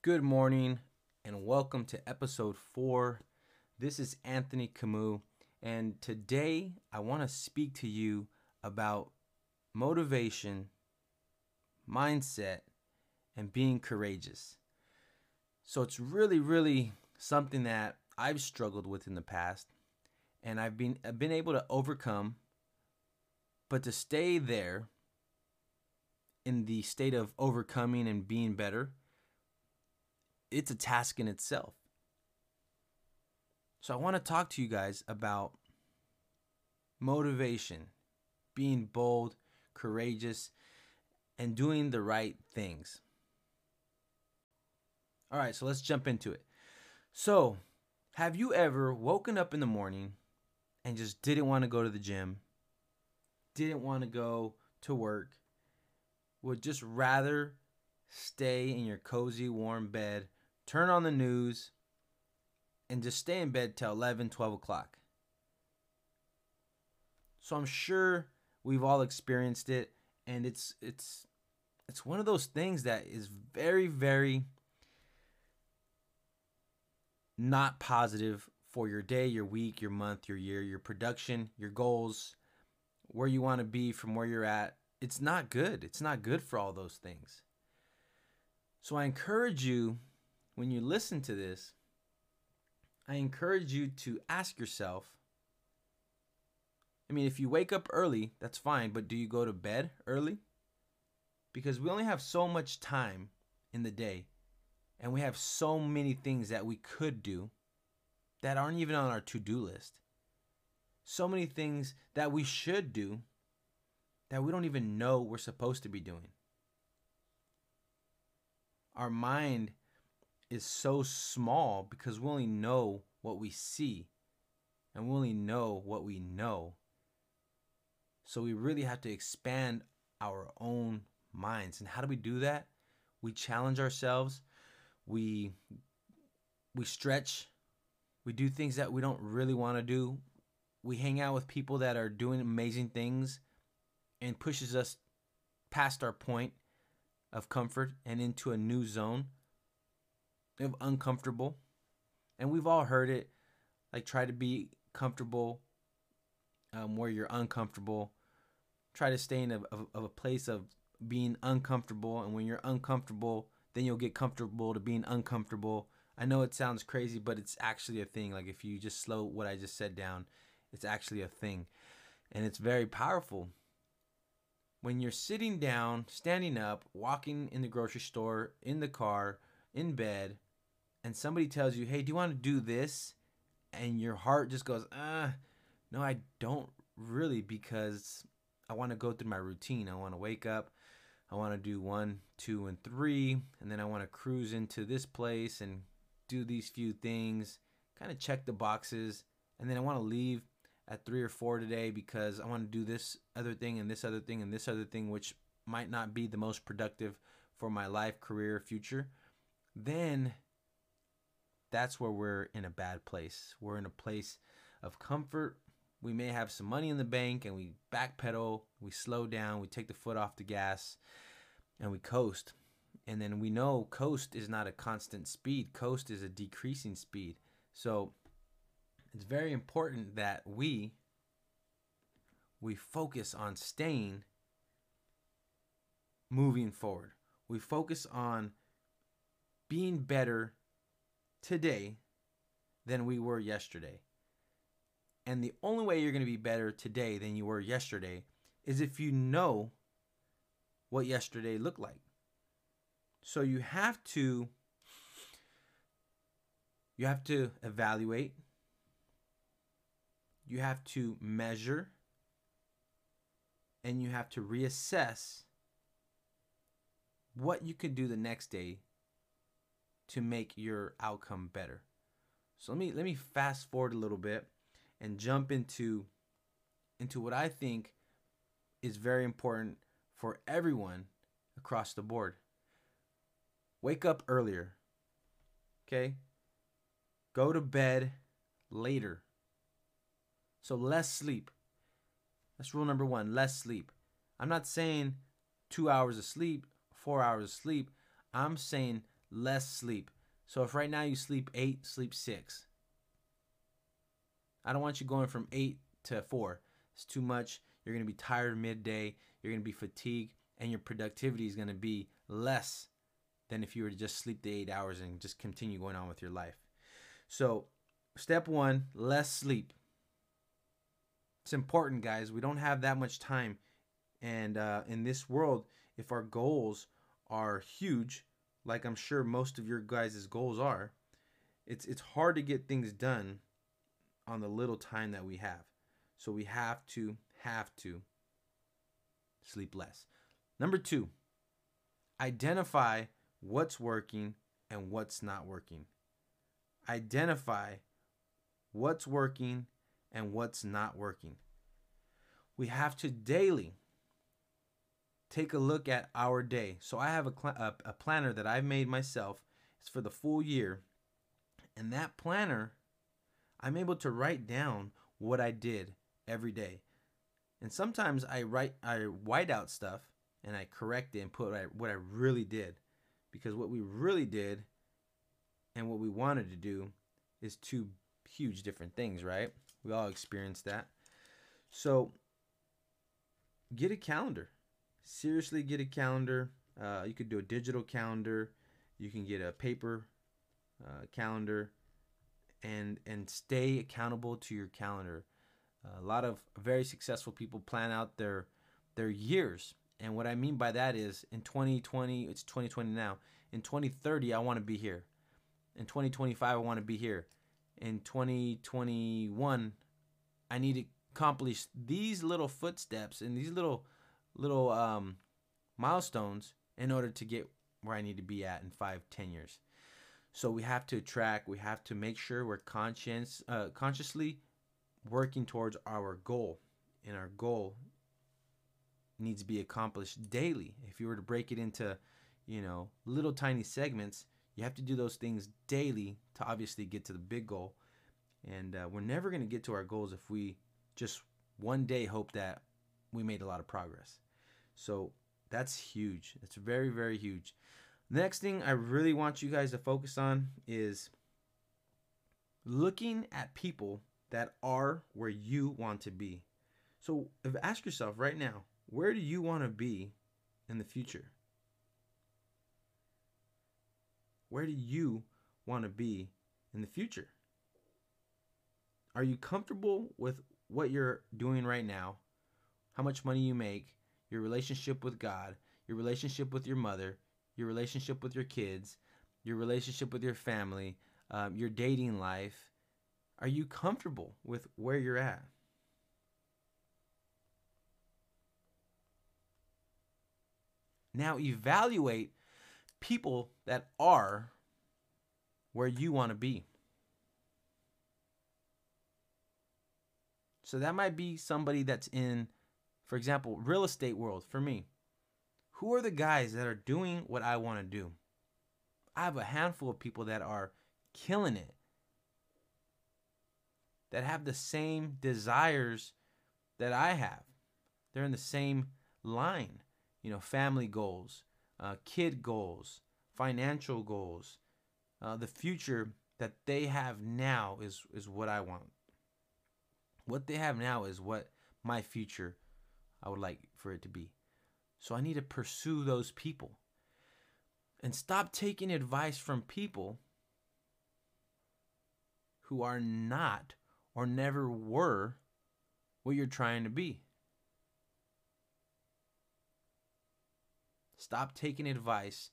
Good morning and welcome to episode four. This is Anthony Camus, and today I want to speak to you about motivation, mindset, and being courageous. So it's really, really something that I've struggled with in the past, and I've been I've been able to overcome. But to stay there in the state of overcoming and being better, it's a task in itself. So I want to talk to you guys about motivation, being bold, courageous, and doing the right things. All right, so let's jump into it. So, have you ever woken up in the morning and just didn't want to go to the gym, didn't want to go to work, would just rather stay in your cozy, warm bed, turn on the news, and just stay in bed till 11, 12 o'clock? So I'm sure we've all experienced it, and it's it's it's one of those things that is very, very not positive for your day, your week, your month, your year, your production, your goals, where you want to be from where you're at. It's not good. It's not good for all those things. So I encourage you when you listen to this, I encourage you to ask yourself I mean, if you wake up early, that's fine, but do you go to bed early? Because we only have so much time in the day and we have so many things that we could do that aren't even on our to do list. So many things that we should do that we don't even know we're supposed to be doing. Our mind is so small because we only know what we see and we only know what we know. So we really have to expand our own minds. And how do we do that? We challenge ourselves we we stretch we do things that we don't really want to do we hang out with people that are doing amazing things and pushes us past our point of comfort and into a new zone of uncomfortable and we've all heard it like try to be comfortable um, where you're uncomfortable try to stay in a, of, of a place of being uncomfortable and when you're uncomfortable then you'll get comfortable to being uncomfortable. I know it sounds crazy, but it's actually a thing. Like if you just slow what I just said down, it's actually a thing. And it's very powerful. When you're sitting down, standing up, walking in the grocery store, in the car, in bed, and somebody tells you, hey, do you want to do this? And your heart just goes, uh, no, I don't really because I want to go through my routine. I want to wake up, I want to do one, two, and three, and then I want to cruise into this place and do these few things, kind of check the boxes, and then I want to leave at three or four today because I want to do this other thing and this other thing and this other thing, which might not be the most productive for my life, career, future, then that's where we're in a bad place. We're in a place of comfort. We may have some money in the bank and we backpedal, we slow down, we take the foot off the gas, and we coast. And then we know coast is not a constant speed, coast is a decreasing speed. So it's very important that we we focus on staying moving forward. We focus on being better today than we were yesterday. And the only way you're going to be better today than you were yesterday is if you know what yesterday looked like. So you have to you have to evaluate. You have to measure and you have to reassess what you can do the next day to make your outcome better. So let me let me fast forward a little bit and jump into into what I think is very important for everyone across the board. Wake up earlier. Okay? Go to bed later. So less sleep. That's rule number 1, less sleep. I'm not saying 2 hours of sleep, 4 hours of sleep. I'm saying less sleep. So if right now you sleep 8, sleep 6. I don't want you going from 8 to 4. It's too much. You're going to be tired midday, you're going to be fatigued, and your productivity is going to be less than if you were to just sleep the 8 hours and just continue going on with your life. So, step 1, less sleep. It's important, guys. We don't have that much time. And uh, in this world, if our goals are huge, like I'm sure most of your guys' goals are, it's it's hard to get things done on the little time that we have. So we have to have to sleep less. Number 2, identify what's working and what's not working. Identify what's working and what's not working. We have to daily take a look at our day. So I have a, a, a planner that I've made myself. It's for the full year. And that planner, I'm able to write down what I did every day. And sometimes I write, I white out stuff and I correct it and put what I, what I really did. Because what we really did and what we wanted to do is two huge different things, right? We all experienced that. So get a calendar. Seriously, get a calendar. Uh, you could do a digital calendar. You can get a paper uh, calendar, and and stay accountable to your calendar. A lot of very successful people plan out their their years, and what I mean by that is in 2020, it's 2020 now. In 2030, I want to be here. In 2025, I want to be here. In 2021, I need to accomplish these little footsteps and these little little um, milestones in order to get where I need to be at in five, ten years. So we have to track. We have to make sure we're conscious, uh, consciously working towards our goal, and our goal needs to be accomplished daily. If you were to break it into, you know, little tiny segments, you have to do those things daily to obviously get to the big goal. And uh, we're never going to get to our goals if we just one day hope that we made a lot of progress. So that's huge. It's very, very huge. Next thing I really want you guys to focus on is looking at people that are where you want to be. So if, ask yourself right now, where do you want to be in the future? Where do you want to be in the future? Are you comfortable with what you're doing right now, how much money you make, your relationship with God, your relationship with your mother, your relationship with your kids, your relationship with your family, um, your dating life. Are you comfortable with where you're at? Now evaluate people that are where you want to be. So that might be somebody that's in, for example, real estate world for me. Who are the guys that are doing what I want to do? I have a handful of people that are killing it. That have the same desires that I have. They're in the same line. You know, family goals, uh, kid goals, financial goals. Uh, the future that they have now is is what I want. What they have now is what my future I would like for it to be. So I need to pursue those people and stop taking advice from people who are not or never were what you're trying to be. Stop taking advice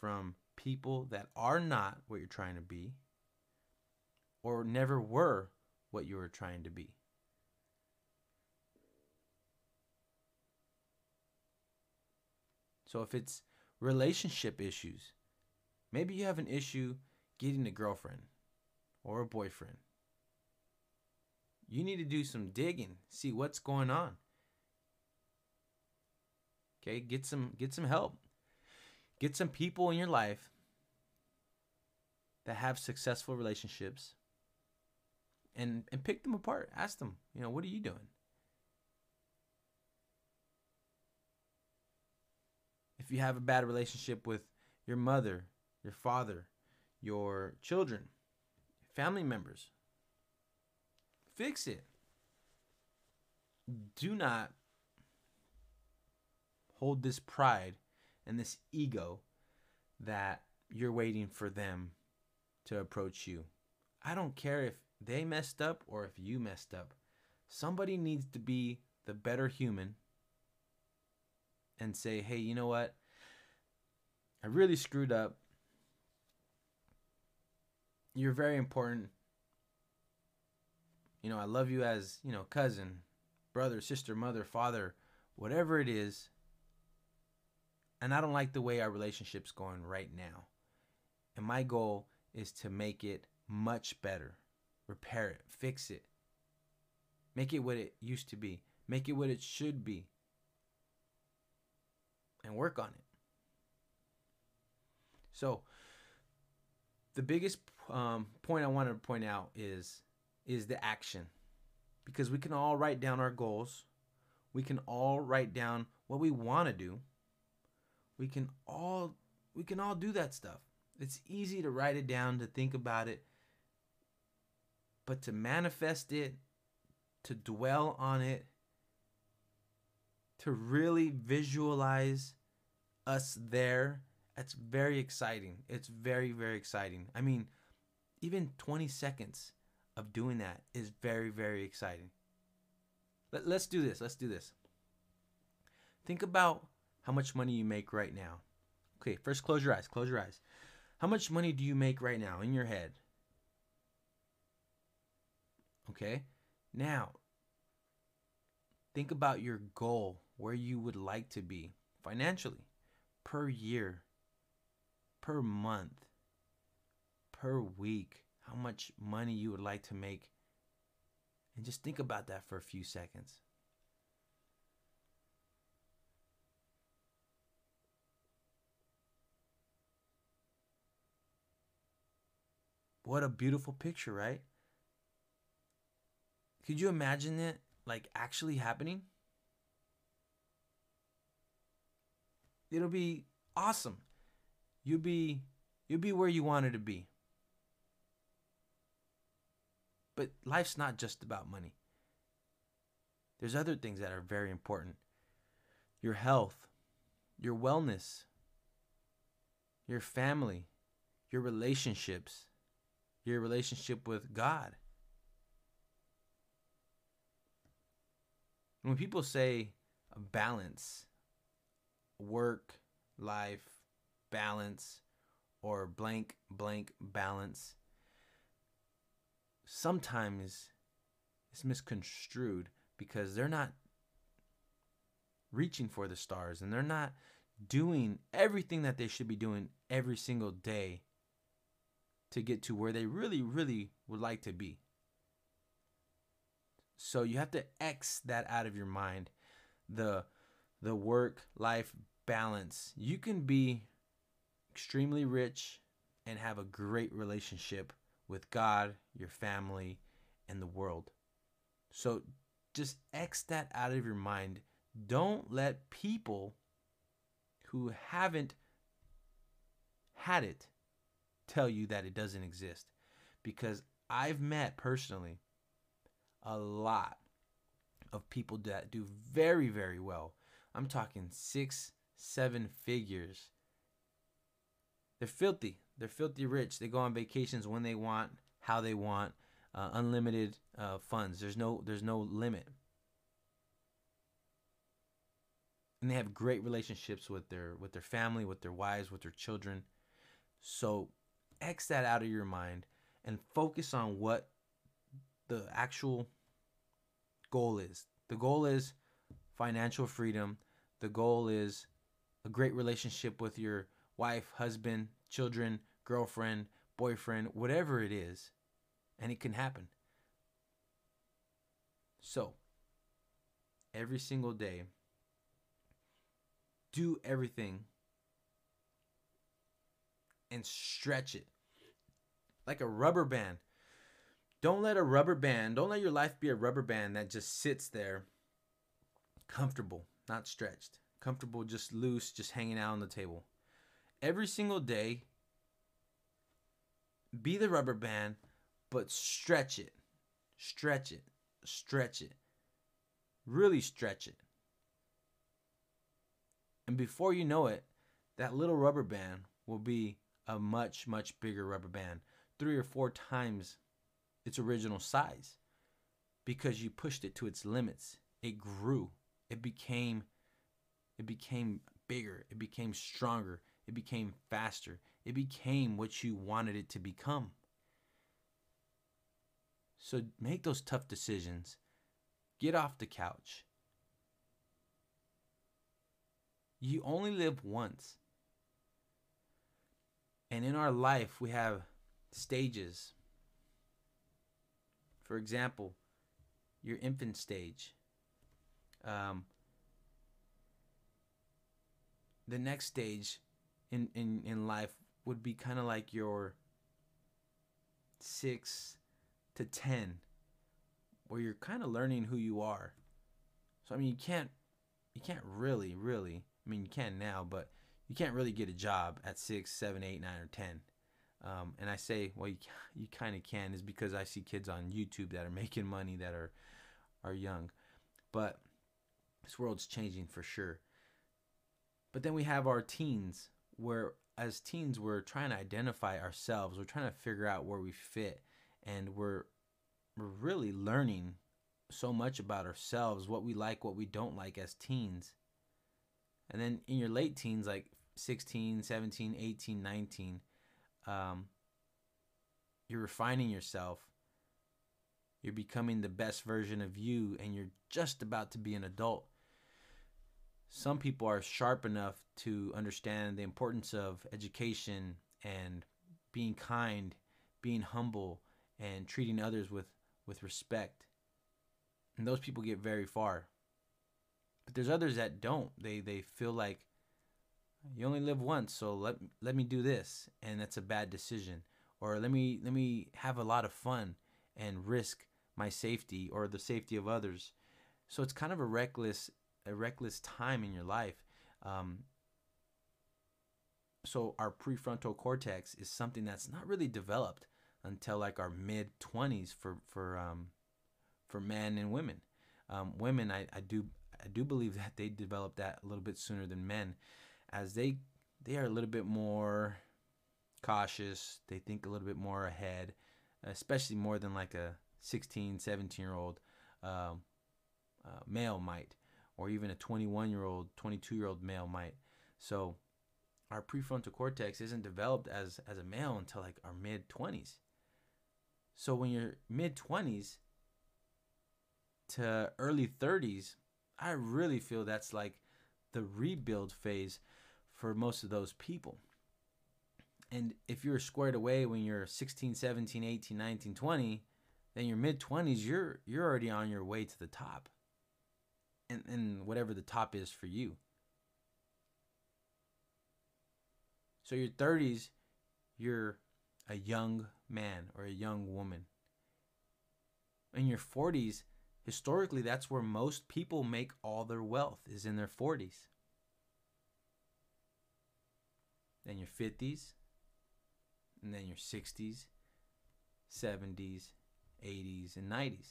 from people that are not what you're trying to be or never were what you were trying to be. So if it's relationship issues, maybe you have an issue getting a girlfriend or a boyfriend. You need to do some digging, see what's going on. Okay, get some get some help. Get some people in your life that have successful relationships and and pick them apart. Ask them, you know, what are you doing? If you have a bad relationship with your mother, your father, your children, family members. Fix it. Do not hold this pride and this ego that you're waiting for them to approach you. I don't care if they messed up or if you messed up. Somebody needs to be the better human and say, hey, you know what? I really screwed up. You're very important. You know, I love you as, you know, cousin, brother, sister, mother, father, whatever it is. And I don't like the way our relationship's going right now. And my goal is to make it much better, repair it, fix it, make it what it used to be, make it what it should be, and work on it. So, the biggest um, point I wanted to point out is is the action, because we can all write down our goals, we can all write down what we want to do. We can all we can all do that stuff. It's easy to write it down, to think about it, but to manifest it, to dwell on it, to really visualize us there, that's very exciting. It's very, very exciting. I mean, even 20 seconds of doing that is very, very exciting. Let, let's do this. Let's do this. Think about how much money you make right now. Okay, first close your eyes. Close your eyes. How much money do you make right now in your head? Okay? Now, think about your goal, where you would like to be financially per year, per month, per week, how much money you would like to make. And just think about that for a few seconds. What a beautiful picture, right? Could you imagine it like actually happening? It'll be awesome. You'll be you'll be where you wanted to be. But life's not just about money. There's other things that are very important. Your health, your wellness, your family, your relationships, your relationship with God. When people say balance, work, life, balance, or blank, blank, balance, sometimes it's misconstrued because they're not reaching for the stars and they're not doing everything that they should be doing every single day to get to where they really, really would like to be. So you have to X that out of your mind. The the work life balance. You can be extremely rich and have a great relationship with God, your family, and the world. So just X that out of your mind. Don't let people who haven't had it tell you that it doesn't exist. Because I've met personally a lot of people that do very, very well. I'm talking six, seven figures. They're filthy. They're filthy rich. They go on vacations when they want, how they want, uh, unlimited uh, funds. There's no, there's no limit. And they have great relationships with their with their family, with their wives, with their children. So X that out of your mind and focus on what the actual goal is. The goal is financial freedom. The goal is a great relationship with your wife, husband, children, girlfriend, boyfriend, whatever it is. And it can happen. So, every single day, do everything and stretch it like a rubber band. Don't let a rubber band, don't let your life be a rubber band that just sits there comfortable, not stretched. Comfortable, just loose, just hanging out on the table. Every single day, be the rubber band, but stretch it, stretch it, stretch it, really stretch it. And before you know it, that little rubber band will be a much, much bigger rubber band, three or four times its original size, because you pushed it to its limits. It grew. It became it became bigger. It became stronger. It became faster. It became what you wanted it to become. So make those tough decisions. Get off the couch. You only live once. And in our life, we have stages. For example, your infant stage. Um, the next stage in, in, in life would be kind of like your six to 10, where you're kind of learning who you are. So, I mean, you can't, you can't really, really, I mean, you can now, but you can't really get a job at six, seven, eight, nine, or 10. Um, and I say, well, you, you kind of can, is because I see kids on YouTube that are making money that are, are young. But this world's changing for sure. But then we have our teens, where as teens we're trying to identify ourselves, we're trying to figure out where we fit, and we're we're really learning so much about ourselves, what we like, what we don't like as teens. And then in your late teens, like 16, 17, 18, 19, um, you're refining yourself. You're becoming the best version of you, and you're just about to be an adult some people are sharp enough to understand the importance of education and being kind, being humble, and treating others with, with respect. And those people get very far. But there's others that don't. They they feel like you only live once, so let let me do this, and that's a bad decision. Or let me let me have a lot of fun and risk my safety or the safety of others. So it's kind of a reckless a reckless time in your life. Um, so our prefrontal cortex is something that's not really developed until like our mid 20s for for um, for men and women. Um, women, I, I do I do believe that they develop that a little bit sooner than men, as they they are a little bit more cautious. They think a little bit more ahead, especially more than like a 16, 17 year old um, uh, male might or even a 21 year old, 22 year old male might. So our prefrontal cortex isn't developed as as a male until like our mid 20s. So when you're mid 20s to early 30s, I really feel that's like the rebuild phase for most of those people. And if you're squared away when you're 16, 17, 18, 19, 20, then your mid 20s you're you're already on your way to the top and, and whatever the top is for you. So your 30s, you're a young man or a young woman. In your 40s, historically that's where most people make all their wealth is in their 40s. Then your 50s, and then your 60s, 70s, 80s, and 90s.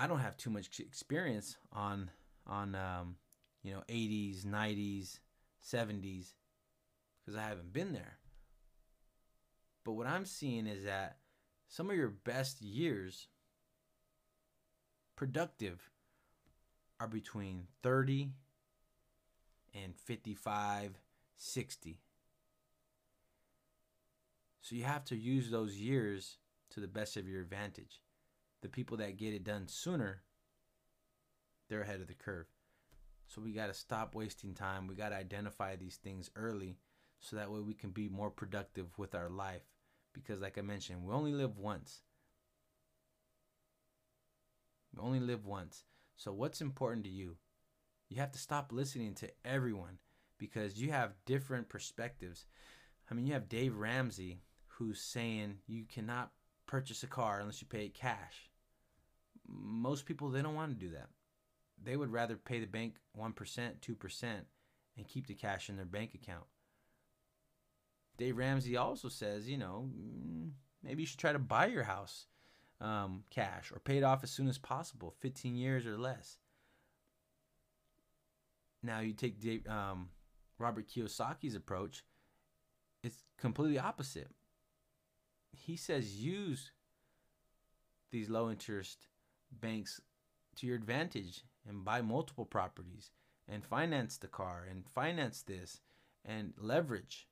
I don't have too much experience on on um, you know 80s, 90s, 70s because I haven't been there. But what I'm seeing is that some of your best years productive are between 30 and 55, 60. So you have to use those years to the best of your advantage the people that get it done sooner, they're ahead of the curve. So we got to stop wasting time. We got to identify these things early so that way we can be more productive with our life. Because, like I mentioned, we only live once. We only live once. So, what's important to you? You have to stop listening to everyone because you have different perspectives. I mean, you have Dave Ramsey who's saying you cannot purchase a car unless you pay it cash most people they don't want to do that. They would rather pay the bank 1%, 2% and keep the cash in their bank account. Dave Ramsey also says, you know, mm, maybe you should try to buy your house um, cash or pay it off as soon as possible, 15 years or less. Now you take Dave, um, Robert Kiyosaki's approach, it's completely opposite. He says use these low interest banks to your advantage and buy multiple properties and finance the car and finance this and leverage.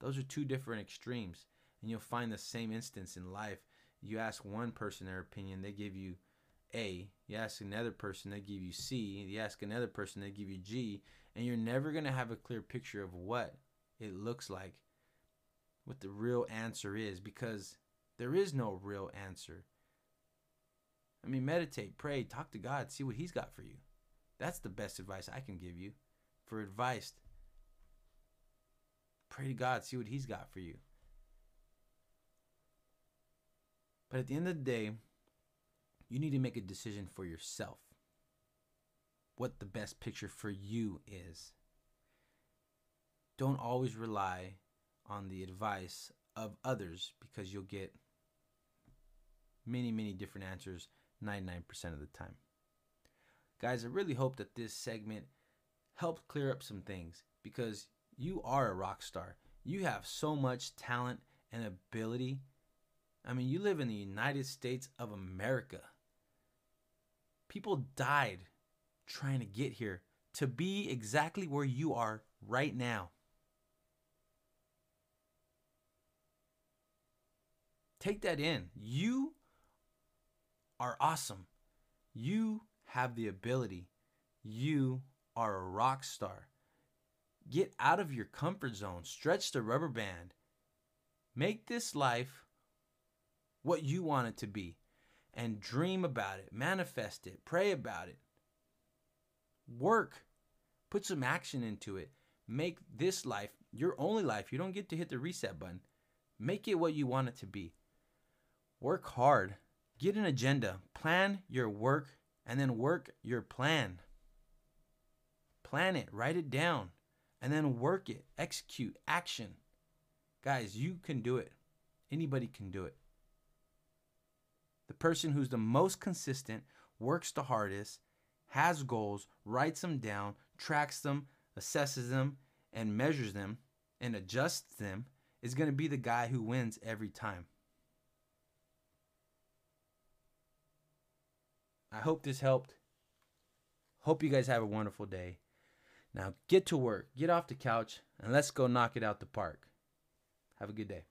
Those are two different extremes. And you'll find the same instance in life. You ask one person their opinion, they give you A. You ask another person, they give you C. You ask another person, they give you G. And you're never going to have a clear picture of what it looks like, what the real answer is, because there is no real answer. I mean, meditate, pray, talk to God, see what He's got for you. That's the best advice I can give you. For advice, pray to God, see what He's got for you. But at the end of the day, you need to make a decision for yourself. What the best picture for you is. Don't always rely on the advice of others because you'll get many, many different answers 99% of the time. Guys, I really hope that this segment helped clear up some things because you are a rock star. You have so much talent and ability. I mean, you live in the United States of America. People died trying to get here to be exactly where you are right now. Take that in. You are awesome. You have the ability. You are a rock star. Get out of your comfort zone, stretch the rubber band. Make this life what you want it to be and dream about it, manifest it, pray about it. Work, put some action into it. Make this life your only life. You don't get to hit the reset button. Make it what you want it to be. Work hard Get an agenda, plan your work, and then work your plan. Plan it, write it down, and then work it, execute, action. Guys, you can do it. Anybody can do it. The person who's the most consistent, works the hardest, has goals, writes them down, tracks them, assesses them, and measures them and adjusts them is going to be the guy who wins every time. I hope this helped. Hope you guys have a wonderful day. Now get to work, get off the couch, and let's go knock it out the park. Have a good day.